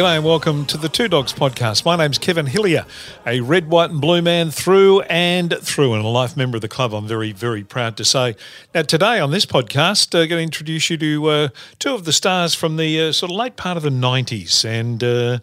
G'day and welcome to the Two Dogs podcast. My name's Kevin Hillier, a red, white, and blue man through and through, and a life member of the club. I'm very, very proud to say. Now, today on this podcast, I'm uh, going to introduce you to uh, two of the stars from the uh, sort of late part of the 90s, and uh,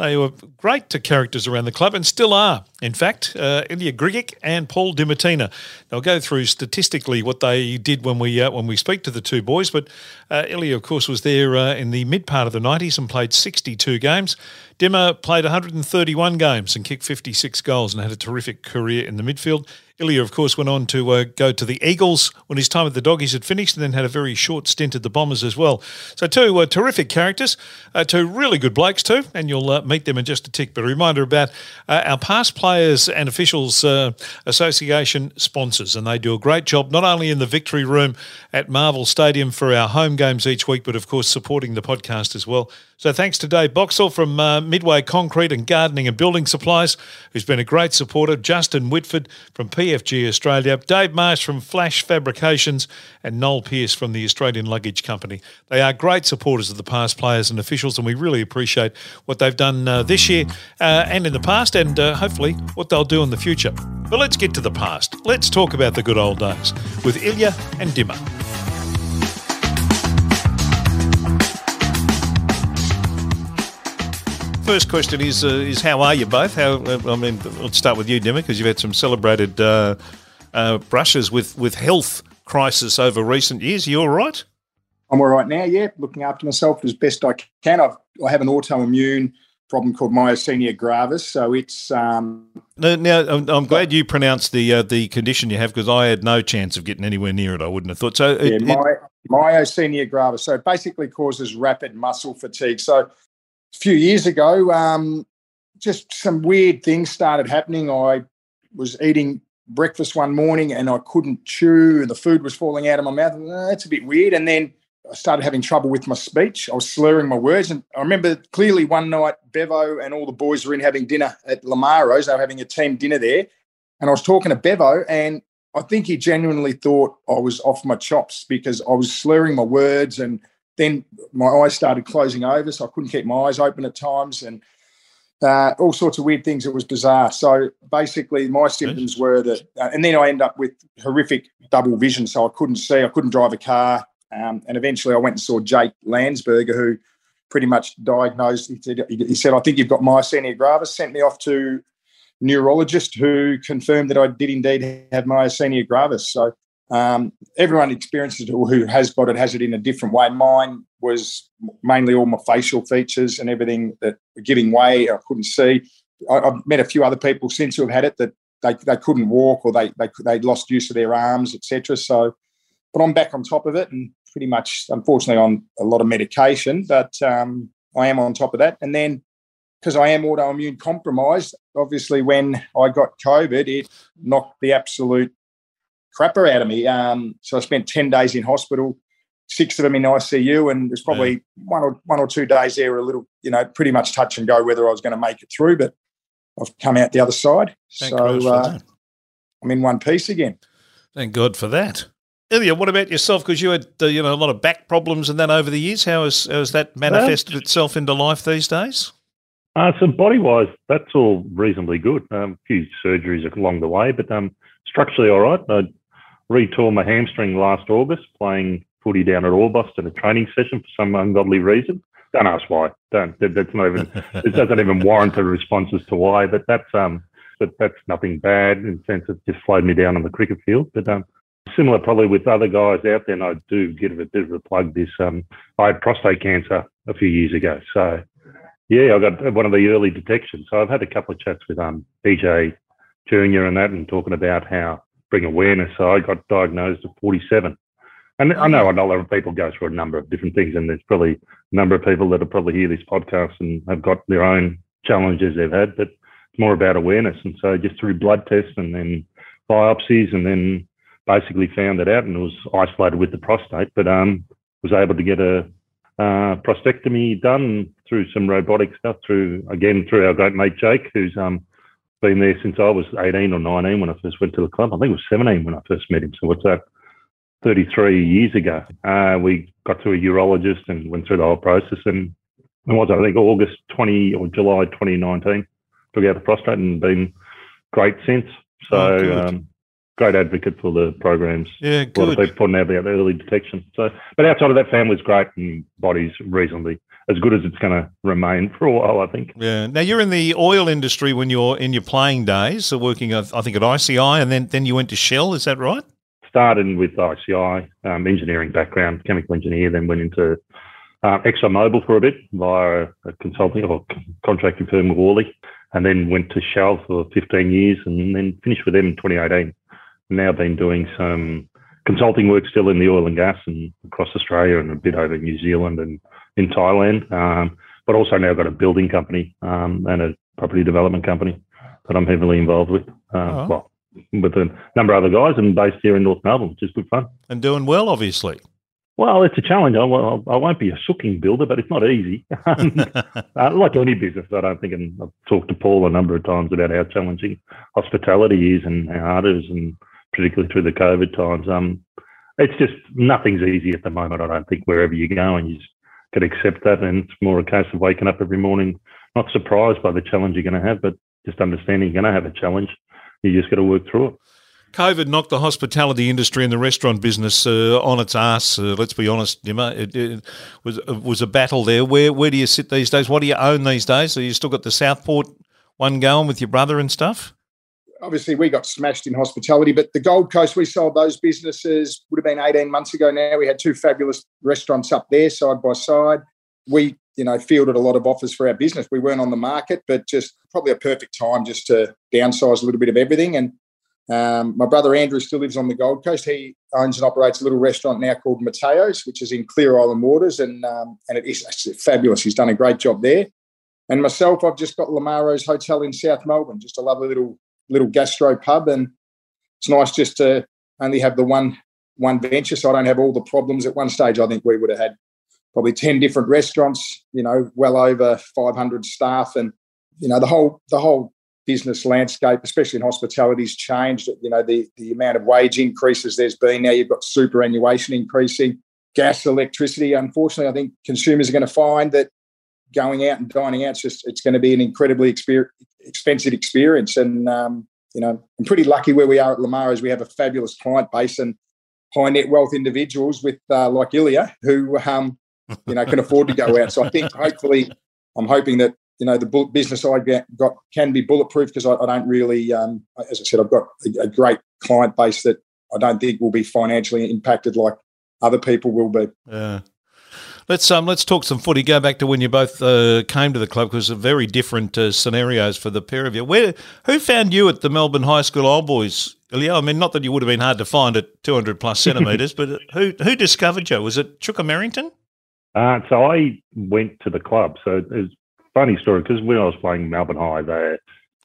they were great characters around the club and still are. In fact, uh, Ilya Grgic and Paul Dimattina. I'll go through statistically what they did when we uh, when we speak to the two boys. But uh, Ilya, of course, was there uh, in the mid part of the 90s and played 62 games. Dimmer played 131 games and kicked 56 goals and had a terrific career in the midfield. Ilya, of course, went on to uh, go to the Eagles when his time at the Doggies had finished and then had a very short stint at the Bombers as well. So, two uh, terrific characters, uh, two really good blokes, too, and you'll uh, meet them in just a tick. But a reminder about uh, our past players and officials uh, association sponsors, and they do a great job not only in the Victory Room at Marvel Stadium for our home games each week, but of course supporting the podcast as well. So thanks to Dave Boxall from Midway Concrete and Gardening and Building Supplies, who's been a great supporter, Justin Whitford from PFG Australia, Dave Marsh from Flash Fabrications, and Noel Pearce from the Australian Luggage Company. They are great supporters of the past players and officials, and we really appreciate what they've done uh, this year uh, and in the past, and uh, hopefully what they'll do in the future. But let's get to the past. Let's talk about the good old days with Ilya and Dimmer. First question is uh, is how are you both? How uh, I mean, let's start with you, Dimmer, because you've had some celebrated uh, uh, brushes with with health crisis over recent years. Are you all right? I'm all right now. Yeah, looking after myself as best I can. I've, I have an autoimmune problem called myasthenia gravis. So it's um, now. now I'm, I'm, glad you pronounced the uh, the condition you have because I had no chance of getting anywhere near it. I wouldn't have thought so. Yeah, it, my, it, myasthenia gravis. So it basically causes rapid muscle fatigue. So a few years ago, um, just some weird things started happening. I was eating breakfast one morning and I couldn't chew, and the food was falling out of my mouth. Oh, that's a bit weird. And then I started having trouble with my speech. I was slurring my words. And I remember clearly one night, Bevo and all the boys were in having dinner at Lamaro's. They were having a team dinner there. And I was talking to Bevo, and I think he genuinely thought I was off my chops because I was slurring my words and then my eyes started closing over, so I couldn't keep my eyes open at times, and uh, all sorts of weird things. It was bizarre. So basically, my symptoms were that, uh, and then I end up with horrific double vision, so I couldn't see, I couldn't drive a car, um, and eventually I went and saw Jake Landsberger, who pretty much diagnosed. He said, he said, "I think you've got myasthenia gravis." Sent me off to neurologist who confirmed that I did indeed have myasthenia gravis. So um, everyone experiences it who has got it has it in a different way. Mine was mainly all my facial features and everything that were giving way. I couldn't see. I, have met a few other people since who have had it that they, they couldn't walk or they, they they lost use of their arms, etc. So, but I'm back on top of it and pretty much, unfortunately, on a lot of medication. But um, I am on top of that. And then because I am autoimmune compromised, obviously, when I got COVID, it knocked the absolute crapper out of me. Um, so I spent 10 days in hospital, six of them in ICU, and there's probably yeah. one or one or two days there a little, you know, pretty much touch and go whether I was going to make it through, but I've come out the other side. Thank so uh, I'm in one piece again. Thank God for that. Ilya, what about yourself? Because you had uh, you know a lot of back problems and that over the years. How has, how has that manifested itself into life these days? Uh, so body wise, that's all reasonably good. Um, a few surgeries along the way, but um, structurally all right. I retore my hamstring last August playing footy down at Orbost in a training session for some ungodly reason. Don't ask why. Don't. That's not even. it doesn't even warrant a response as to why. But that's um. But that's nothing bad in the sense it just slowed me down on the cricket field. But um, similar probably with other guys out there. And I do give a bit of a plug. This um, I had prostate cancer a few years ago. So yeah, I got one of the early detections. So I've had a couple of chats with um PJ Junior and that, and talking about how bring awareness. So I got diagnosed at 47. And I know a lot of people go through a number of different things, and there's probably a number of people that will probably hear this podcast and have got their own challenges they've had, but it's more about awareness. And so just through blood tests and then biopsies, and then basically found it out and was isolated with the prostate, but um, was able to get a uh, prostatectomy done through some robotic stuff, through again through our great mate Jake, who's um, been there since I was 18 or 19 when I first went to the club. I think it was 17 when I first met him. So what's that? 33 years ago. Uh, we got to a urologist and went through the whole process and It was, I think, August 20 or July 2019. Took out the prostate and been great since. So, Oh, um, great advocate for the programs. Yeah, A lot of good. people putting out the early detection. So, but outside of that, family's great and body's reasonably as good as it's going to remain for a while, I think. Yeah. Now you're in the oil industry when you're in your playing days, so working, I think, at ICI, and then then you went to Shell. Is that right? Started with ICI, um, engineering background, chemical engineer, then went into uh, ExxonMobil for a bit via a consulting or contracting firm with Worley, and then went to Shell for 15 years and then finished with them in 2018. Now been doing some consulting work still in the oil and gas and across Australia and a bit over New Zealand and in Thailand, um, but also now got a building company um, and a property development company that I'm heavily involved with. Uh, Oh. Well, with a number of other guys and based here in North Melbourne, which is good fun. And doing well, obviously. Well, it's a challenge. I, won't- I won't be a sooking builder, but it's not easy. uh, like any business, I don't think, and I've talked to Paul a number of times about how challenging hospitality is and how hard it is, and particularly through the COVID times. Um, it's just nothing's easy at the moment. I don't think wherever you go, and you just to accept that. And it's more a case of waking up every morning, not surprised by the challenge you're going to have, but just understanding you're going to have a challenge. You just got to work through it. COVID knocked the hospitality industry and the restaurant business uh, on its ass. Uh, let's be honest, Dimmer. It, it was it was a battle there. Where where do you sit these days? What do you own these days? So you still got the Southport one going with your brother and stuff. Obviously we got smashed in hospitality, but the Gold Coast, we sold those businesses, would have been 18 months ago now. We had two fabulous restaurants up there side by side. We, you know, fielded a lot of offers for our business. We weren't on the market, but just probably a perfect time just to downsize a little bit of everything. And um, my brother Andrew still lives on the Gold Coast. He owns and operates a little restaurant now called Mateo's, which is in Clear Island Waters, and um, and it is fabulous. He's done a great job there. And myself, I've just got Lamaro's Hotel in South Melbourne, just a lovely little little gastro pub, and it's nice just to only have the one one venture, so I don't have all the problems. At one stage, I think we would have had probably ten different restaurants, you know, well over five hundred staff, and you know the whole the whole business landscape, especially in hospitality, has changed. You know the the amount of wage increases there's been now. You've got superannuation increasing, gas, electricity. Unfortunately, I think consumers are going to find that going out and dining out, it's just it's going to be an incredibly expensive experience. And um, you know, I'm pretty lucky where we are at Lamaro's we have a fabulous client base and high net wealth individuals with uh, like Ilya who um, you know can afford to go out. So I think hopefully, I'm hoping that you know the business I got can be bulletproof because I, I don't really, um, as I said, I've got a, a great client base that I don't think will be financially impacted like other people will be. Yeah. Let's um let's talk some footy. Go back to when you both uh, came to the club because very different uh, scenarios for the pair of you. Where who found you at the Melbourne High School Old Boys, Ilya? I mean, not that you would have been hard to find at two hundred plus centimetres, but who who discovered you? Was it Chuka Merrington? Uh, so I went to the club. So it was a funny story because when I was playing Melbourne High, the,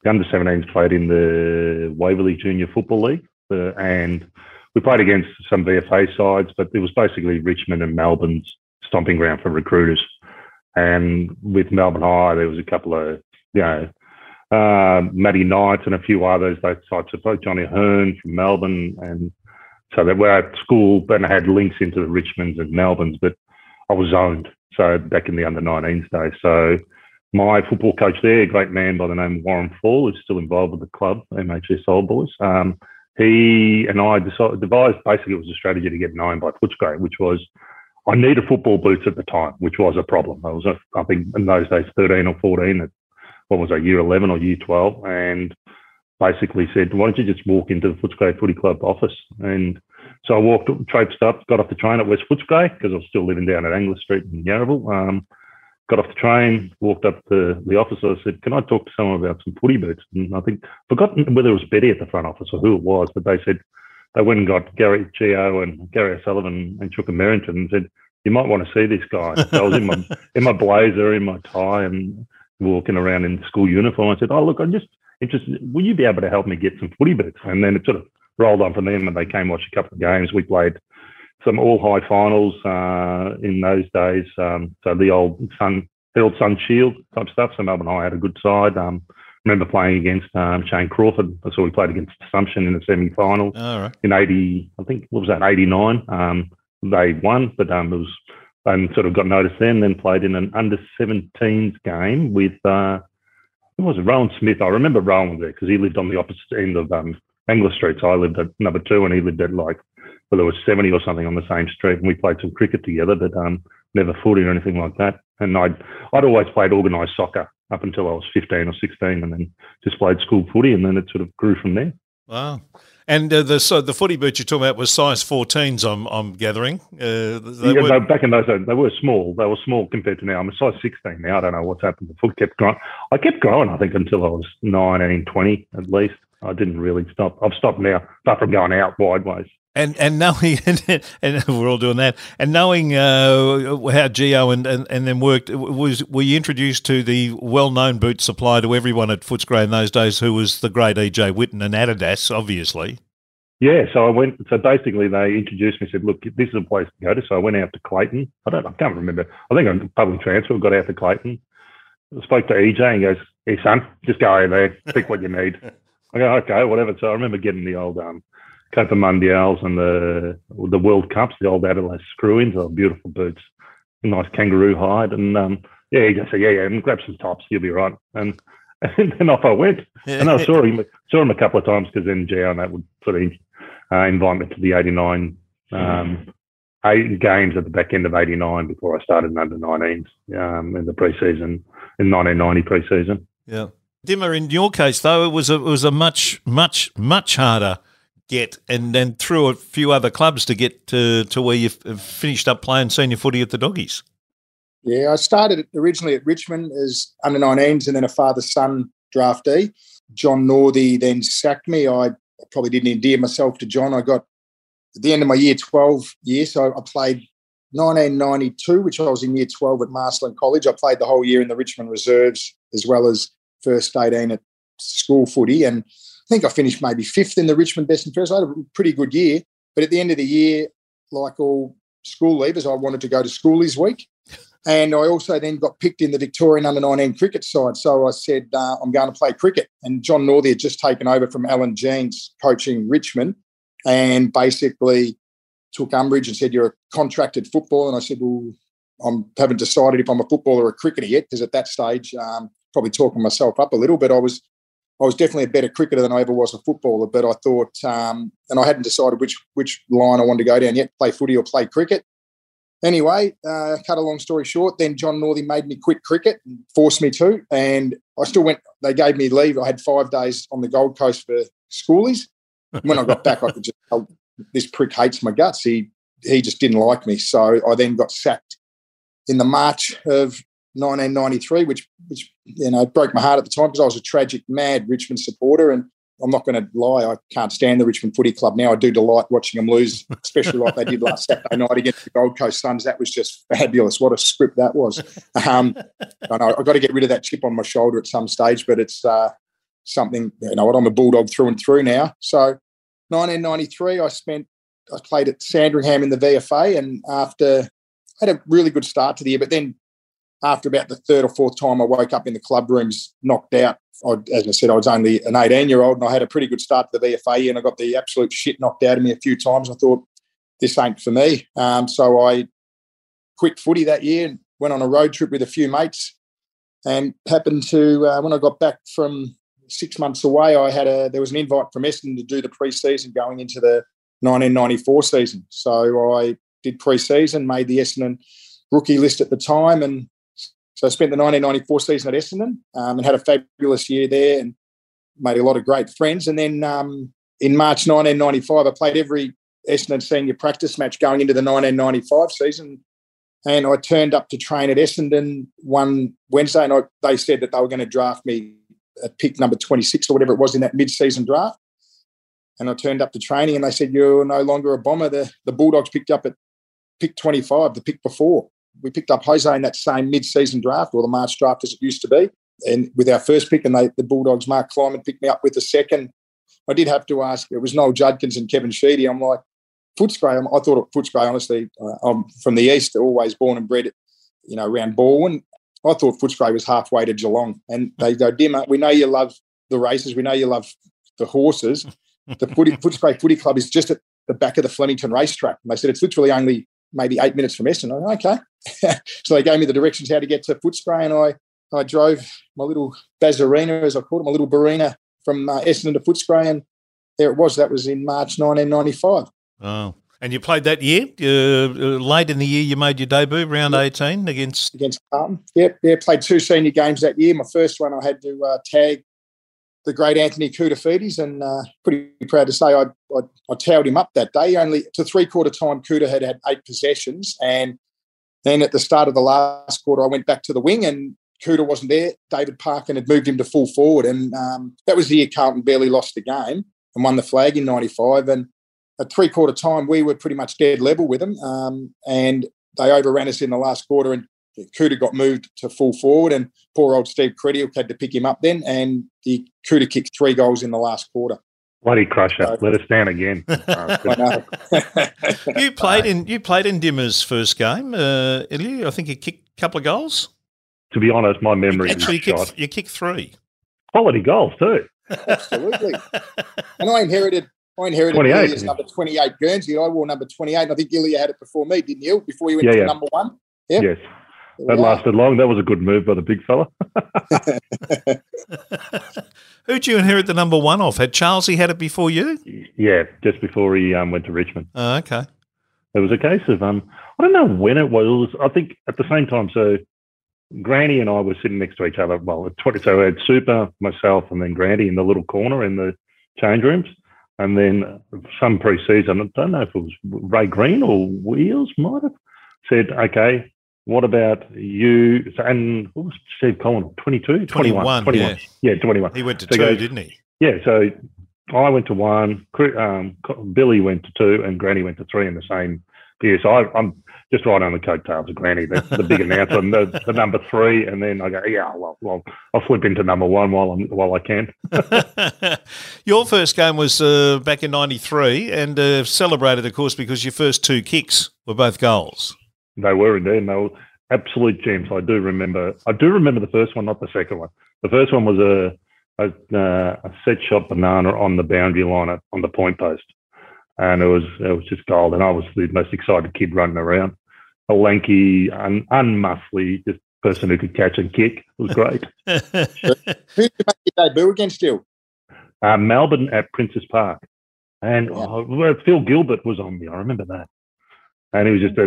the under 17s played in the Waverley Junior Football League, uh, and we played against some VFA sides, but it was basically Richmond and Melbourne's stomping ground for recruiters. And with Melbourne High, there was a couple of you know. Uh, Matty Knight and a few others, those types of folks, Johnny Hearn from Melbourne. And so they were at school, but I had links into the Richmonds and Melbournes, but I was zoned. So back in the under 19s days. So my football coach there, a great man by the name of Warren Fall, is still involved with the club, MHS Old Boys. Um, he and I decided, devised basically it was a strategy to get known by Footscray, which was I needed football boots at the time, which was a problem. I was, I think, in those days, 13 or 14 what was I, year 11 or year 12, and basically said, why don't you just walk into the Footscray Footy Club office? And so I walked, traipsed up, got off the train at West Footscray because I was still living down at Angler Street in Yarraville. Um, got off the train, walked up to the office. I said, can I talk to someone about some footy boots? And I think, forgotten whether it was Betty at the front office or who it was, but they said, they went and got Gary Gio and Gary O'Sullivan and Chuka Merrington and said, you might want to see this guy. So I was in my in my blazer, in my tie, and walking around in school uniform. I said, "Oh, look, I'm just interested. Will you be able to help me get some footy boots?" And then it sort of rolled on from them, and they came watch a couple of games. We played some all high finals uh, in those days. Um, so the old Sun, the old Sun Shield type stuff. So Melbourne High had a good side. Um, remember playing against um, Shane Crawford. So we played against Assumption in the semi-finals All right. in 80, I think, what was that, 89. Um, they won, but um, it was and sort of got noticed then. Then played in an under 17s game with uh, who was it? Rohan Smith. I remember Rohan there because he lived on the opposite end of um, Angler Street. So I lived at number two, and he lived at like well, there was 70 or something on the same street, and we played some cricket together, but um, never footy or anything like that. And I'd I'd always played organised soccer up until I was 15 or 16, and then just played school footy, and then it sort of grew from there. Wow. And uh, the so the footy boots you're talking about was size 14s. I'm I'm gathering. Uh, yeah, were... back in those days, they were small. They were small compared to now. I'm a size 16 now. I don't know what's happened. The foot kept growing. I kept growing. I think until I was 19, 20 at least. I didn't really stop. I've stopped now, apart from going out wideways. And and knowing and, we're all doing that, and knowing uh, how Geo and, and, and then worked was were you introduced to the well known boot supplier to everyone at Footscray in those days, who was the great EJ Whitten and Adidas, obviously. Yeah, so I went. So basically, they introduced me. Said, "Look, this is a place to go to." So I went out to Clayton. I don't. I can't remember. I think on public transfer. We got out to Clayton. I spoke to EJ and goes, "Hey son, just go over there, pick what you need." I go, "Okay, whatever." So I remember getting the old um, Copa Mundials and the the World Cups, the old Adelaide screw-ins, are beautiful boots, nice kangaroo hide, and um, yeah, he just said, yeah, yeah, and grab some tops, you'll be right, and and then off I went, and I saw him saw him a couple of times because then Gio and that would sort of uh, invite me to the '89 um, eight games at the back end of '89 before I started in under 19s um, in the preseason in 1990 preseason. Yeah. Dimmer, in your case though, it was a, it was a much, much, much harder get, and then through a few other clubs to get to, to where you finished up playing senior footy at the Doggies. Yeah, I started originally at Richmond as under 19s and then a father son draftee. John Northey then sacked me. I probably didn't endear myself to John. I got at the end of my year 12 year, so I played 1992, which I was in year 12 at Marsland College. I played the whole year in the Richmond Reserves as well as first 18 at school footy. And think I finished maybe fifth in the Richmond Best and Fairest. I had a pretty good year. But at the end of the year, like all school leavers, I wanted to go to schoolies week. And I also then got picked in the Victorian under 19 cricket side. So I said, uh, I'm going to play cricket. And John Northey had just taken over from Allan Jeans coaching Richmond and basically took umbrage and said, You're a contracted footballer. And I said, Well, I haven't decided if I'm a footballer or a cricketer yet, because at that stage, um, probably talking myself up a little, but I was I was definitely a better cricketer than I ever was a footballer. But I thought, um, and I hadn't decided which which line I wanted to go down yet: play footy or play cricket. Anyway, uh, cut a long story short, then John Northey made me quit cricket and forced me to, and I still went. They gave me leave. I had five days on the Gold Coast for schoolies. When I got back, I could just tell this prick hates my guts. He he just didn't like me, so I then got sacked in the March of 1993, which which you know broke my heart at the time because I was a tragic, mad Richmond supporter, and I'm not going to lie, I can't stand the Richmond Footy Club now. I do delight watching them lose, especially like they did last Saturday night against the Gold Coast Suns. That was just fabulous. What a script that was. Um, I know I've got to get rid of that chip on my shoulder at some stage, but it's uh, something you know what I'm a bulldog through and through now. So 1993, I spent I played at Sandringham in the VFA, and after I had a really good start to the year, but then after about the third or fourth time I woke up in the club rooms knocked out. I, as I said, I was only an 18 year old and I had a pretty good start to the VFA and I got the absolute shit knocked out of me a few times. I thought, this ain't for me. Um, so I quit footy that year and went on a road trip with a few mates and happened to, uh, when I got back from six months away, I had a, there was an invite from Essendon to do the pre-season going into the 1994 season. So I did pre-season, made the Essendon rookie list at the time and so I spent the 1994 season at Essendon um, and had a fabulous year there and made a lot of great friends. And then um, in March 1995, I played every Essendon senior practice match going into the 1995 season. And I turned up to train at Essendon one Wednesday, and I, they said that they were going to draft me at pick number 26 or whatever it was in that mid-season draft. And I turned up to training, and they said, "You're no longer a bomber." The the Bulldogs picked up at pick 25, the pick before we picked up Jose in that same mid-season draft or the March draft as it used to be. And with our first pick, and they, the Bulldogs, Mark Kleiman picked me up with the second. I did have to ask. It was Noel Judkins and Kevin Sheedy. I'm like, Footscray. I thought of Footscray. Honestly, uh, I'm from the east, always born and bred, you know, around Balwyn. I thought Footscray was halfway to Geelong, and they go, Dimmer. We know you love the races. We know you love the horses. The footy, Footscray Footy Club is just at the back of the Flemington racetrack. And they said it's literally only maybe eight minutes from Essendon. okay. so they gave me the directions how to get to Footscray, and I I drove my little Bazarina, as I called it, my little Barina from uh, Essendon to Footscray, and there it was. That was in March 1995. Oh. And you played that year? Uh, late in the year, you made your debut, round yep. 18 against against Carlton. Yep, yeah, played two senior games that year. My first one, I had to uh, tag the great Anthony Koutoufides, and uh, pretty proud to say I, I, I towed him up that day. Only to three quarter time, Kouta had had eight possessions, and then at the start of the last quarter, I went back to the wing, and Kouta wasn't there. David Parkin had moved him to full forward, and um, that was the year Carlton barely lost the game and won the flag in '95. And at three quarter time, we were pretty much dead level with them, um, and they overran us in the last quarter. And Kouta got moved to full forward, and poor old Steve Kretiuk had to pick him up then, and the Kouta kicked three goals in the last quarter. Bloody crusher! So, Let us down again. you played in you played in Dimmer's first game, uh, I think you kicked a couple of goals. To be honest, my memory actually you kicked, you kicked three quality goals too. Absolutely, and I inherited I inherited 28, number 28 Guernsey. I wore number 28. I think Ilya had it before me, didn't you? Before you went yeah, to yeah. number one? Yep. Yes. That lasted long. That was a good move by the big fella. Who'd you inherit the number one off? Had Charles he had it before you? Yeah, just before he um, went to Richmond. Oh, okay. It was a case of um, I don't know when it was. I think at the same time. So Granny and I were sitting next to each other. Well, at 20, so we had Super, myself, and then Granny in the little corner in the change rooms. And then some pre-season, I don't know if it was Ray Green or Wheels might have said, okay, what about you? And what was Steve Collin? 22? 21. 21. Yeah. yeah, 21. He went to so two, goes, didn't he? Yeah, so I went to one, um, Billy went to two, and Granny went to three in the same year. So I, am just right on the coattails of Granny, the, the big announcer, and the, the, number three, and then I go, yeah, well, well, I'll flip into number one while I'm while I can. your first game was uh, back in '93, and uh, celebrated, of course, because your first two kicks were both goals. They were indeed, and they were absolute gems. I do remember. I do remember the first one, not the second one. The first one was a a, uh, a set shot banana on the boundary line on the point post and it was it was just gold. And I was the most excited kid running around, a lanky, un, unmuscly, just person who could catch and kick. It was great. Who did you make your debut against you? Uh, Melbourne at Princes Park, and yeah. oh, Phil Gilbert was on me. I remember that, and he was just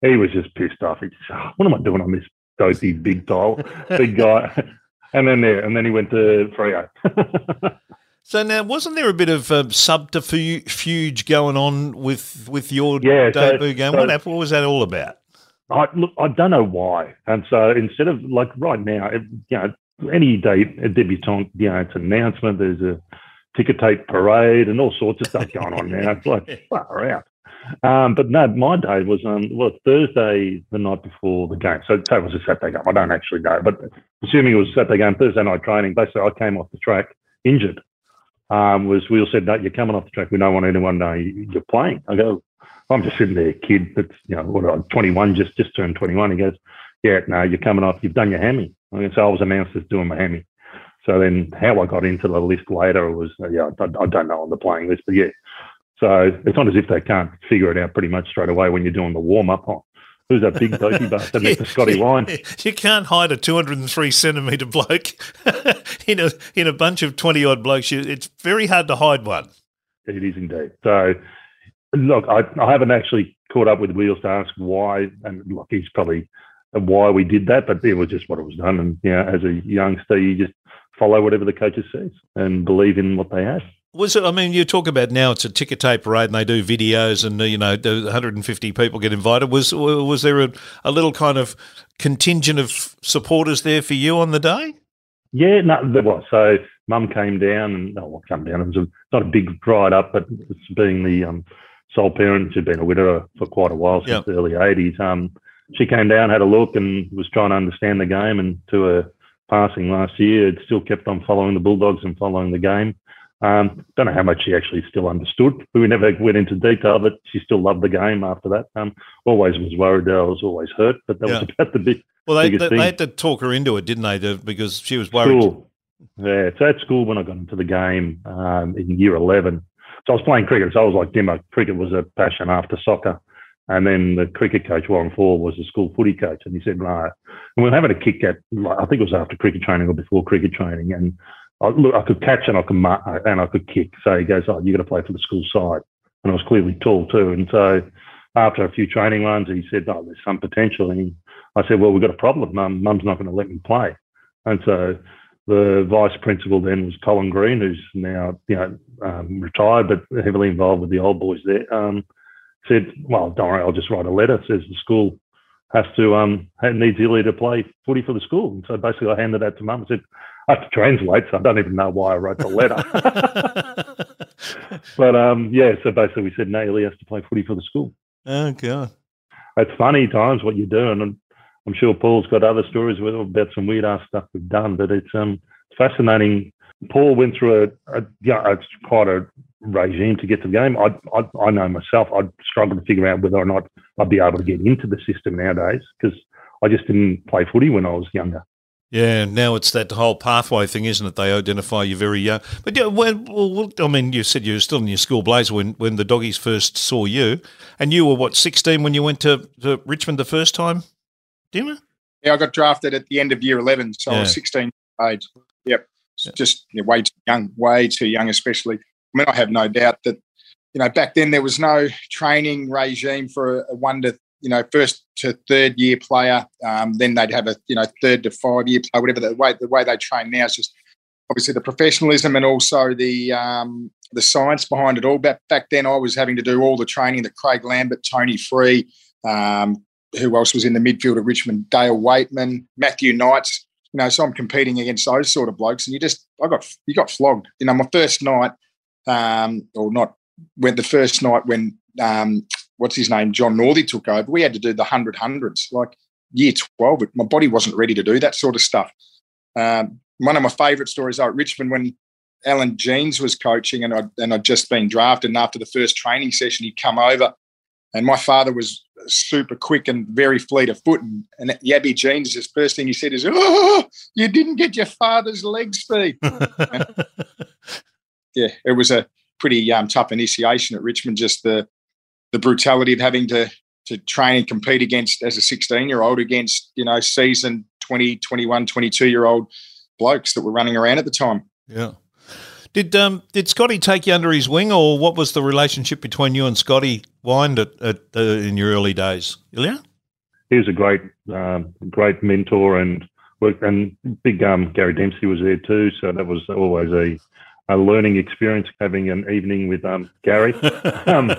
he was just pissed off. He just, oh, what am I doing on this dopey big tile, big guy? and then there, and then he went to Freo. So now, wasn't there a bit of uh, subterfuge going on with with your yeah, debut so, game? So, what happened? What was that all about? I look, I don't know why. And so instead of like right now, you know, any day a debutante, you know, it's an announcement. There's a ticker tape parade and all sorts of stuff going on now. It's like far out. Um, but no, my day was um, well Thursday the night before the game. So it was a Saturday game. I don't actually know, but assuming it was a Saturday game, Thursday night training. Basically, I came off the track injured um, was Wheel said, no, you're coming off the track. We don't want anyone know you're playing. I go, I'm just sitting there, kid that's, you know, what, 21, just just turned 21. He goes, yeah, no, you're coming off. You've done your hammy. So I was announced as doing my hammy. So then how I got into the list later was, uh, yeah, I, I don't know on the playing list, but yeah. So it's not as if they can't figure it out pretty much straight away when you're doing the warm up. on. Who's that big dopey bastard next to Scotty Wynd? You can't hide a 203 centimetre bloke in a in a bunch of 20 odd blokes. It's very hard to hide one. It is indeed. So, look, I, I haven't actually caught up with Wheels to ask why, and look, he's probably uh, why we did that, but it was just what it was done. And, you know, as a youngster, you just follow whatever the coaches says and believe in what they have. Was it? I mean, you talk about now it's a ticker tape parade, and they do videos, and you know, 150 people get invited. Was was there a, a little kind of contingent of supporters there for you on the day? Yeah, no, there was. So, Mum came down, and oh, well, come down. It was a, not a big ride up, but it's being the um, sole parent, she'd been a widower for quite a while since yep. the early '80s. Um, she came down, had a look, and was trying to understand the game. And to her passing last year, it still kept on following the Bulldogs and following the game. Um, don't know how much she actually still understood. We never went into detail, but she still loved the game after that. Um, always was worried that I was always hurt, but that yeah. was about the big. Well, they, they, they, had to talk her into it, didn't they? because she was worried. School. Yeah, so at school when I got into the game um, in year 11, so I was playing cricket. So I was like Dimmer. Cricket was a passion after soccer. And then the cricket coach, Warren Ford, was the school footy coach. And he said, no. And we were having a kick at, I think it was after cricket training or before cricket training. And I, look, I could catch and I could and I could kick. So he goes, oh, you got to play for the school side. And I was clearly tall too. And so after a few training runs, he said, oh, there's some potential. And he, I said, well, we've got a problem. Mum, Mum's not going to let me play. And so the vice principal then was Colin Green, who's now you know um, retired but heavily involved with the old boys there. Um, said, "Well, don't worry, I'll just write a letter. Says the school has to um needs Ilya to play footy for the school." And so basically, I handed that to Mum and said, "I have to translate, so I don't even know why I wrote the letter." but um, yeah, so basically, we said, "No, has to play footy for the school." Oh god, it's funny times what you're doing, and I'm sure Paul's got other stories with about some weird ass stuff we've done, but it's um fascinating. Paul went through a, a yeah, it's quite a regime to get to the game. I, I, I know myself, I'd struggle to figure out whether or not I'd be able to get into the system nowadays because I just didn't play footy when I was younger. Yeah, now it's that whole pathway thing, isn't it? They identify you very young. But yeah, when, well, I mean, you said you were still in your school blazer when, when the doggies first saw you, and you were what sixteen when you went to, to Richmond the first time. Dimmer? Yeah, I got drafted at the end of year 11, so yeah. I was 16 age. Yep. Yeah. Just yeah, way too young, way too young, especially. I mean, I have no doubt that, you know, back then there was no training regime for a one to, you know, first to third year player. Um, then they'd have a, you know, third to five year player, whatever the way, the way they train now is just obviously the professionalism and also the, um, the science behind it all. Back, back then, I was having to do all the training that Craig Lambert, Tony Free, um, who else was in the midfield of Richmond? Dale Weightman, Matthew Knights. You know, so I'm competing against those sort of blokes, and you just, I got, you got flogged. You know, my first night, um, or not, went the first night when, um, what's his name, John Northey took over, we had to do the hundred hundreds, like year twelve. My body wasn't ready to do that sort of stuff. Um, one of my favourite stories are at Richmond when Allan Jeans was coaching, and I'd, and I'd just been drafted. And after the first training session, he'd come over and my father was super quick and very fleet of foot. And, and Yabby Jeans, his first thing he said is, Oh, you didn't get your father's leg speed. yeah, it was a pretty um, tough initiation at Richmond, just the, the brutality of having to, to train and compete against, as a 16 year old, against, you know, seasoned 20, 21, 22 year old blokes that were running around at the time. Yeah. Did um, did Scotty take you under his wing, or what was the relationship between you and Scotty Wynd at, at uh, in your early days, Ilya? He was a great um, great mentor and worked, and big um, Gary Dempsey was there too, so that was always a a learning experience having an evening with um, Gary. um,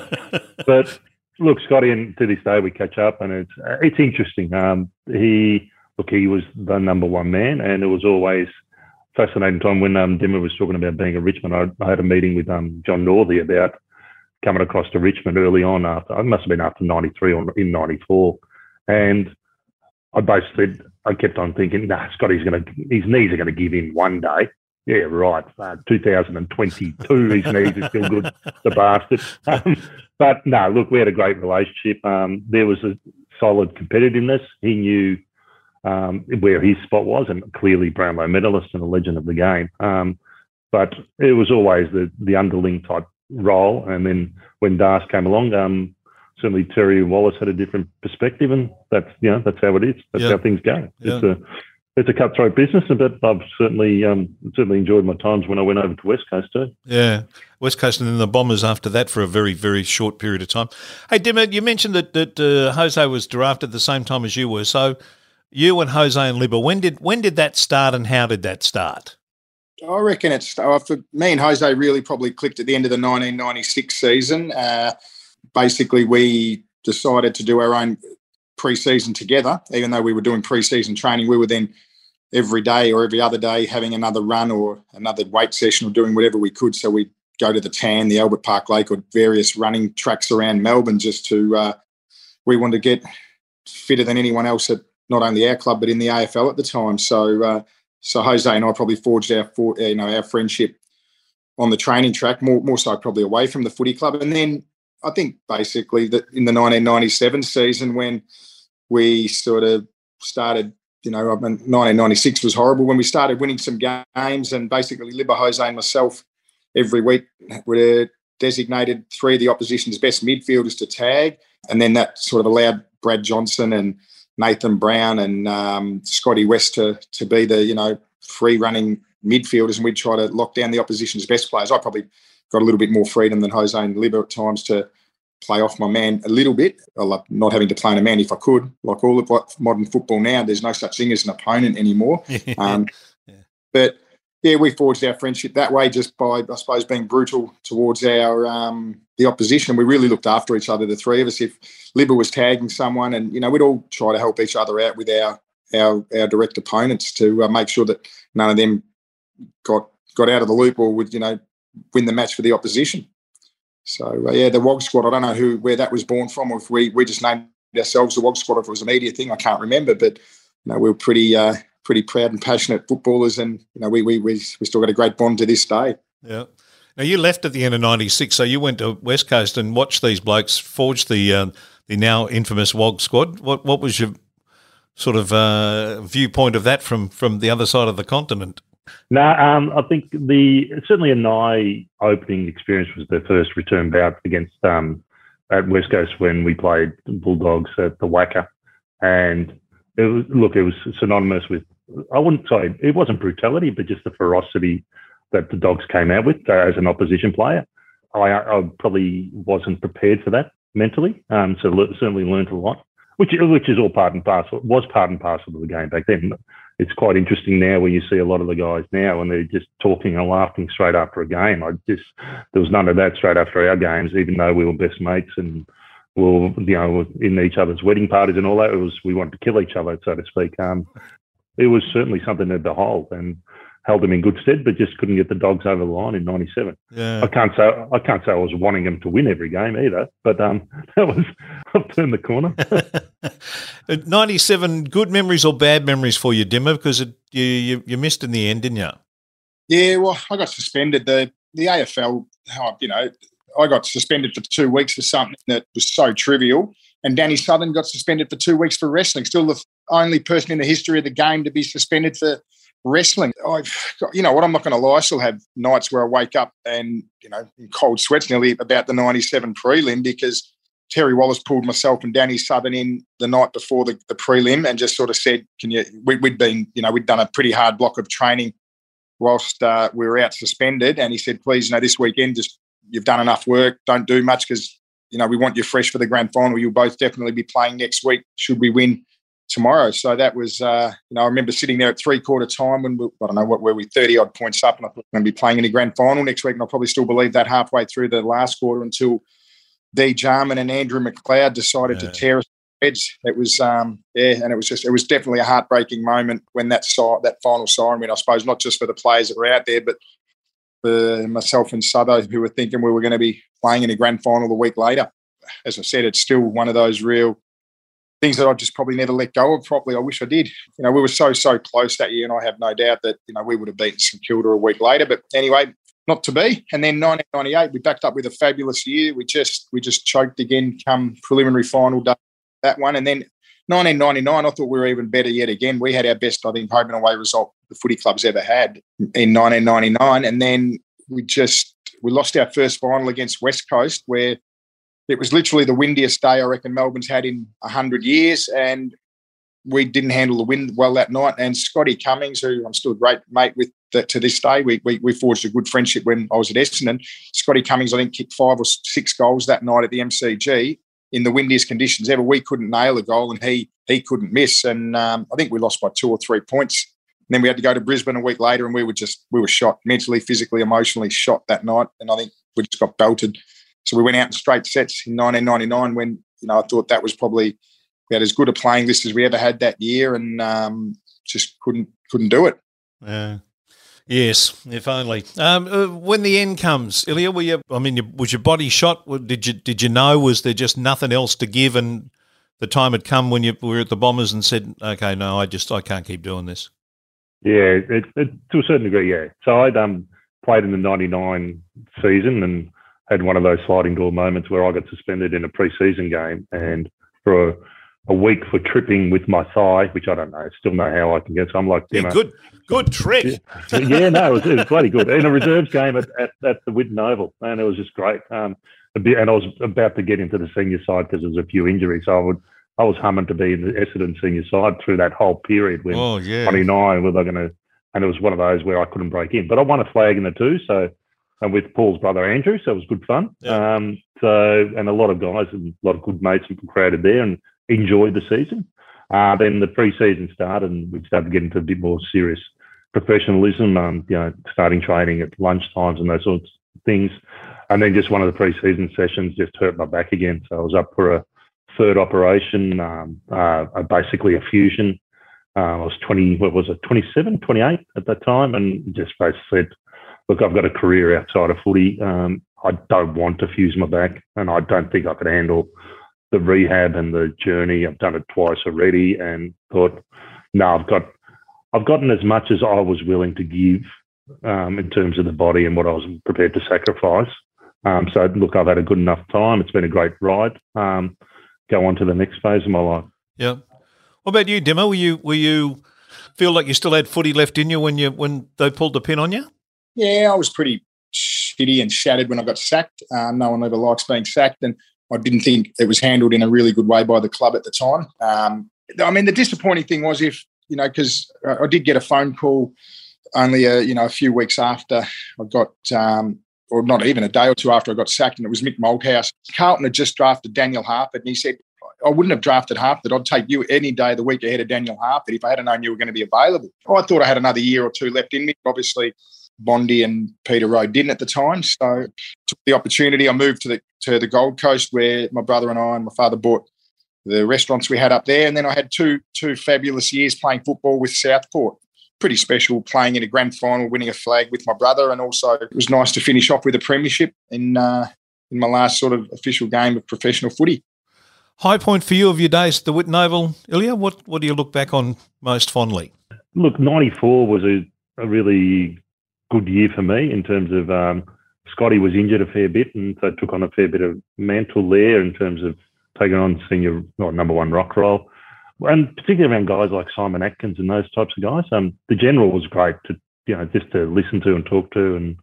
but look, Scotty, and to this day we catch up, and it's it's interesting. Um, he look, he was the number one man, and it was always fascinating time when um, Dimmer was talking about being a Richmond. I, I had a meeting with um, John Northey about coming across to Richmond early on after, it must have been after 93 or in 94. And I basically, I kept on thinking, nah, Scotty's going to, his knees are going to give in one day. Yeah, right. Uh, 2022, his knees are still good, the bastard. Um, but no, look, we had a great relationship. Um, there was a solid competitiveness. He knew um, where his spot was, and clearly Brownlow medalist and a legend of the game. Um, but it was always the the underling type role. And then when Das came along, um, certainly Terry Wallace had a different perspective, and that's you know that's how it is. That's how things go. Yeah. It's a it's a cutthroat business, but I've certainly um, certainly enjoyed my times when I went over to West Coast too. Yeah, West Coast, and then the Bombers after that for a very very short period of time. Hey, Dimmer, you mentioned that that uh, Jose was drafted at the same time as you were, so you and Jose and Libba, when did when did that start and how did that start? I reckon it's uh, for me and Jose really probably clicked at the end of the 1996 season. Uh, basically, we decided to do our own pre-season together. Even though we were doing pre-season training, we were then every day or every other day having another run or another weight session or doing whatever we could. So we'd go to the Tan, the Albert Park Lake, or various running tracks around Melbourne just to. Uh, we wanted to get fitter than anyone else at not only our club but in the AFL at the time. So uh, so Jose and I probably forged our for, you know our friendship on the training track more more so probably away from the footy club. And then I think basically that in the 1997 season when we sort of started. You know, 1996 was horrible when we started winning some games, and basically Libba Jose and myself every week were designated three of the opposition's best midfielders to tag and then that sort of allowed Brad Johnson and Nathan Brown and um, Scotty West to to be the you know free running midfielders, and we'd try to lock down the opposition's best players. I probably got a little bit more freedom than Jose and Libba at times to play off my man a little bit. I love not having to play on a man if I could. Like all of modern football now, there's no such thing as an opponent anymore. Um, yeah. But yeah, we forged our friendship that way just by, I suppose, being brutal towards our um, the opposition. We really looked after each other, the three of us. If Libba was tagging someone, and you know, we'd all try to help each other out with our our, our direct opponents to uh, make sure that none of them got got out of the loop or would you know win the match for the opposition. So uh, yeah, the WOG squad. I don't know who where that was born from, or if we we just named ourselves the WOG squad, if it was a media thing, I can't remember. But you know, we were pretty uh, pretty proud and passionate footballers, and you know, we we we we still got a great bond to this day. Yeah. Now you left at the end of '96, so you went to West Coast and watched these blokes forge the uh, the now infamous WOG squad. What what was your sort of uh, viewpoint of that from from the other side of the continent? No, um, I think the certainly an eye opening experience was the first return bout against um, at West Coast when we played Bulldogs at the WACA, and it was, look, it was synonymous with I wouldn't say it wasn't brutality, but just the ferocity that the Dogs came out with uh, as an opposition player. I, I, probably wasn't prepared for that mentally, um, so le- certainly learned a lot, which which is all part and parcel. Was part and parcel of the game back then it's quite interesting now where you see a lot of the guys now and they're just talking and laughing straight after a game. I just there was none of that straight after our games, even though we were best mates and we were you know in each other's wedding parties and all that. It was we wanted to kill each other, so to speak. Um, it was certainly something to behold, and held them in good stead, but just couldn't get the dogs over the line in '97. Yeah. I can't say I can't say I was wanting them to win every game either, but um, that was I've turned the corner. '97, good memories or bad memories for you, Dimmer? Because it, you, you, you missed in the end, didn't you? Yeah, well, I got suspended. the The AFL, you know, I got suspended for two weeks for something that was so trivial. And Danny Southern got suspended for two weeks for wrestling. Still the only person in the history of the game to be suspended for wrestling, I've got, you know what, I'm not going to lie, I still have nights where I wake up and, you know, in cold sweats nearly about the 97 prelim because Terry Wallace pulled myself and Danny Southern in the night before the, the prelim and just sort of said, can you, we, had been, you know, we'd done a pretty hard block of training whilst uh, we were out suspended. And he said, please, you know, this weekend, just you've done enough work, don't do much because, you know, we want you fresh for the grand final. You'll both definitely be playing next week should we win tomorrow. So that was, uh, you know, I remember sitting there at three quarter time when we, I don't know what were we thirty odd points up, and I thought we're going to be playing in the grand final next week, and I'll probably still believe that halfway through the last quarter until D Jarman and Andrew McLeod decided yeah. to tear us heads. It was, um, yeah, and it was just, it was definitely a heartbreaking moment when that saw that final siren went. I suppose not just for the players that were out there, but for myself and Sutho, who were thinking we were going to be playing in a grand final the week later. As I said, it's still one of those real things that I just probably never let go of properly. I wish I did. You know, we were so, so close that year, and I have no doubt that, you know, we would have beaten St Kilda a week later. But anyway, not to be. And then 1998, we backed up with a fabulous year. We just we just choked again come preliminary final day, that one. And then 1999, I thought we were even better yet again. We had our best, I think, home and away result the footy club's ever had in 1999. And then we just we lost our first final against West Coast, where it was literally the windiest day I reckon Melbourne's had in hundred years, and we didn't handle the wind well that night. And Scotty Cummings, who I'm still a great mate with to this day, we, we, we forged a good friendship when I was at Essendon. Scotty Cummings, I think, kicked five or six goals that night at the MCG in the windiest conditions ever. We couldn't nail a goal, and he he couldn't miss. And um, I think we lost by two or three points. And then we had to go to Brisbane a week later, and we were just we were shot mentally, physically, emotionally shot that night. And I think we just got belted. So we went out in straight sets in 1999 when, you know, I thought that was probably, we had as good a playing list as we ever had that year and um, just couldn't couldn't do it. Yeah. Yes, if only. Um, uh, when the end comes, Ilya, were you? I mean, was your body shot? Did you did you know? Was there just nothing else to give, and the time had come when you were at the Bombers and said, "Okay, no, I just I can't keep doing this." Yeah, it, it, to a certain degree, yeah. So I'd um, played in the '99 season, and had one of those sliding door moments where I got suspended in a preseason game and for a, a week for tripping with my thigh, which I don't know, still know how I can get. So I'm like, you yeah, know, good, good trick. Yeah, yeah no, it was, it was bloody good in a reserves game at, at, at the Whitten Oval, and it was just great. Um, bit, and I was about to get into the senior side because there was a few injuries. So I would, I was humming to be in the Essendon senior side through that whole period when oh, yeah. 29 were they going to, and it was one of those where I couldn't break in. But I won a flag in the two, so and with Paul's brother Andrew, so it was good fun. Yeah. Um, so and a lot of guys and a lot of good mates and created there and enjoyed the season. Uh, then the pre-season started and we started getting to into a bit more serious professionalism. Um, you know, starting training at lunch times and those sorts of things. And then just one of the pre-season sessions just hurt my back again, so I was up for a third operation, um, uh, basically a fusion. Uh, I was 20, what was it, 27, 28 at that time, and just basically said, look, I've got a career outside of footy. Um, I don't want to fuse my back, and I don't think I could handle the rehab and the journey. I've done it twice already, and thought, no, I've got, I've gotten as much as I was willing to give um, in terms of the body and what I was prepared to sacrifice. Um, so look, I've had a good enough time. It's been a great ride. Um, go on to the next phase of my life. Yeah. What about you, Dimmer? Were you were you feel like you still had footy left in you when you when they pulled the pin on you? Yeah, I was pretty shitty and shattered when I got sacked. Um, no one ever likes being sacked, and I didn't think it was handled in a really good way by the club at the time. Um, I mean, the disappointing thing was if you know because I did get a phone call only a you know a few weeks after I got um, or not even a day or two after I got sacked, and it was Mick Malthouse. Carlton had just drafted Daniel Harford, and he said, I wouldn't have drafted Harford. I'd take you any day of the week ahead of Daniel Harford if I had known you were going to be available. I thought I had another year or two left in me. Obviously, Bondi and Peter Rowe didn't at the time. So took the opportunity. I moved to the to the Gold Coast where my brother and I and my father bought the restaurants we had up there. And then I had two two fabulous years playing football with Southport pretty special playing in a grand final, winning a flag with my brother, and also it was nice to finish off with a premiership in uh, in my last sort of official game of professional footy. High point for you of your days at the Whitten Oval, Ilya. What what do you look back on most fondly? Look, '94 was a, a, really good year for me in terms of um, Scotty was injured a fair bit, and so took on a fair bit of mantle there in terms of taking on senior or number one rock role and particularly around guys like Simon Atkins and those types of guys. Um, the general was great to you know just to listen to and talk to, and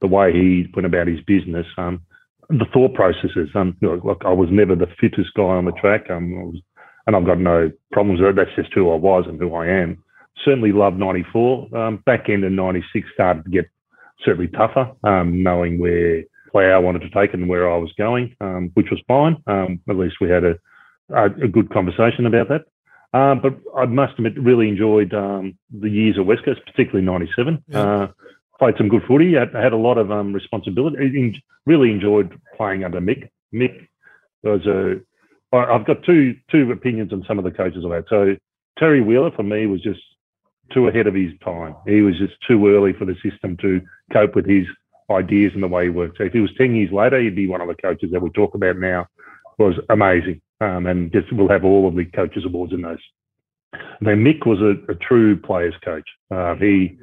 the way he went about his business. Um, the thought processes. Um, you know, look, I was never the fittest guy on the track. Um, was, and I've got no problems with it. That's just who I was and who I am. Certainly loved '94. Um, back end of '96 started to get certainly tougher, um, knowing where player I wanted to take and where I was going, um, which was fine. Um, at least we had a, a, a, good conversation about that. Um, but I must admit, really enjoyed um, the years at West Coast, particularly '97. Yeah. Uh, played some good footy. I had a lot of um, responsibility. Really enjoyed playing under Mick. Mick was a. I've got two two opinions on some of the coaches I've had. So Terry Wheeler for me was just too ahead of his time. He was just too early for the system to cope with his ideas and the way he worked. So if he was ten years later, he'd be one of the coaches that we talk about now. Was amazing um, and just we'll have all of the coaches awards in those. And then Mick was a, a true players coach. Uh, he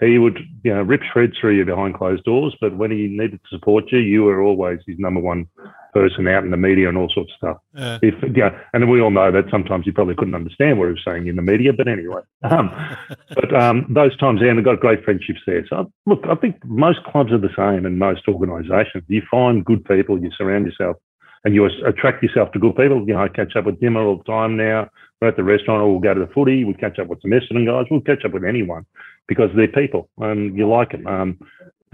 he would you know rip shreds through you behind closed doors, but when he needed to support you, you were always his number one person out in the media and all sorts of stuff. Yeah. If yeah, and we all know that sometimes you probably couldn't understand what he was saying in the media, but anyway. Um, but um, those times, and I've got great friendships there. So look, I think most clubs are the same, and most organisations. You find good people, you surround yourself and you attract yourself to good people. You know, I catch up with Dimmer all the time now. We're at the restaurant or we'll go to the footy. We catch up with some Essendon guys. We'll catch up with anyone because they're people and you like them. Um,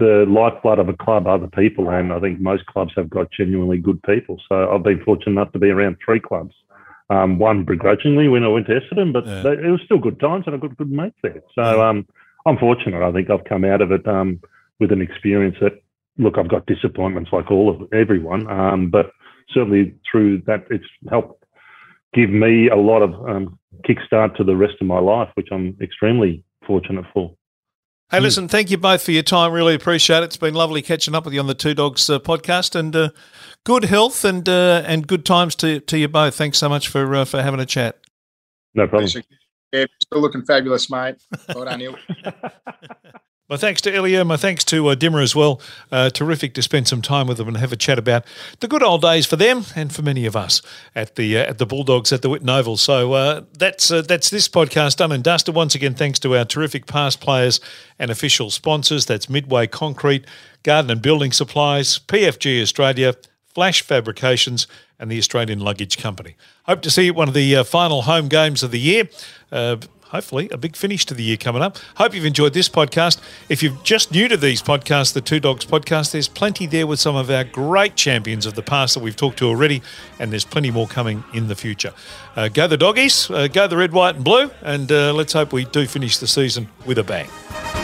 the lifeblood of a club are the people, and I think most clubs have got genuinely good people. So I've been fortunate enough to be around three clubs. Um, one begrudgingly when I went to Essendon, but yeah. they, it was still good times and I got good mates there. So um, I'm fortunate. I think I've come out of it um, with an experience that, look, I've got disappointments like all of everyone, um, but certainly through that, it's helped give me a lot of um, kickstart to the rest of my life, which I'm extremely fortunate for. Hey, listen, thank you both for your time. Really appreciate it. It's been lovely catching up with you on the Two Dogs uh, podcast, and uh, good health and uh, and good times to, to you both. Thanks so much for uh, for having a chat. No problem. Yeah, still looking fabulous, mate. Well done, Neil. My thanks to Ilya. My thanks to uh, Dimmer as well. Uh, terrific to spend some time with them and have a chat about the good old days for them and for many of us at the uh, at the Bulldogs at the Whitten Oval. So uh, that's uh, that's this podcast done and dusted. Once again, thanks to our terrific past players and official sponsors. That's Midway Concrete, Garden and Building Supplies, PFG Australia, Flash Fabrications, and the Australian Luggage Company. Hope to see you at one of the uh, final home games of the year. Hopefully a big finish to the year coming up. Hope you've enjoyed this podcast. If you're just new to these podcasts, the Two Dogs podcast, there's plenty there with some of our great champions of the past that we've talked to already, and there's plenty more coming in the future. Uh, go the doggies, uh, go the red, white, and blue, and uh, let's hope we do finish the season with a bang.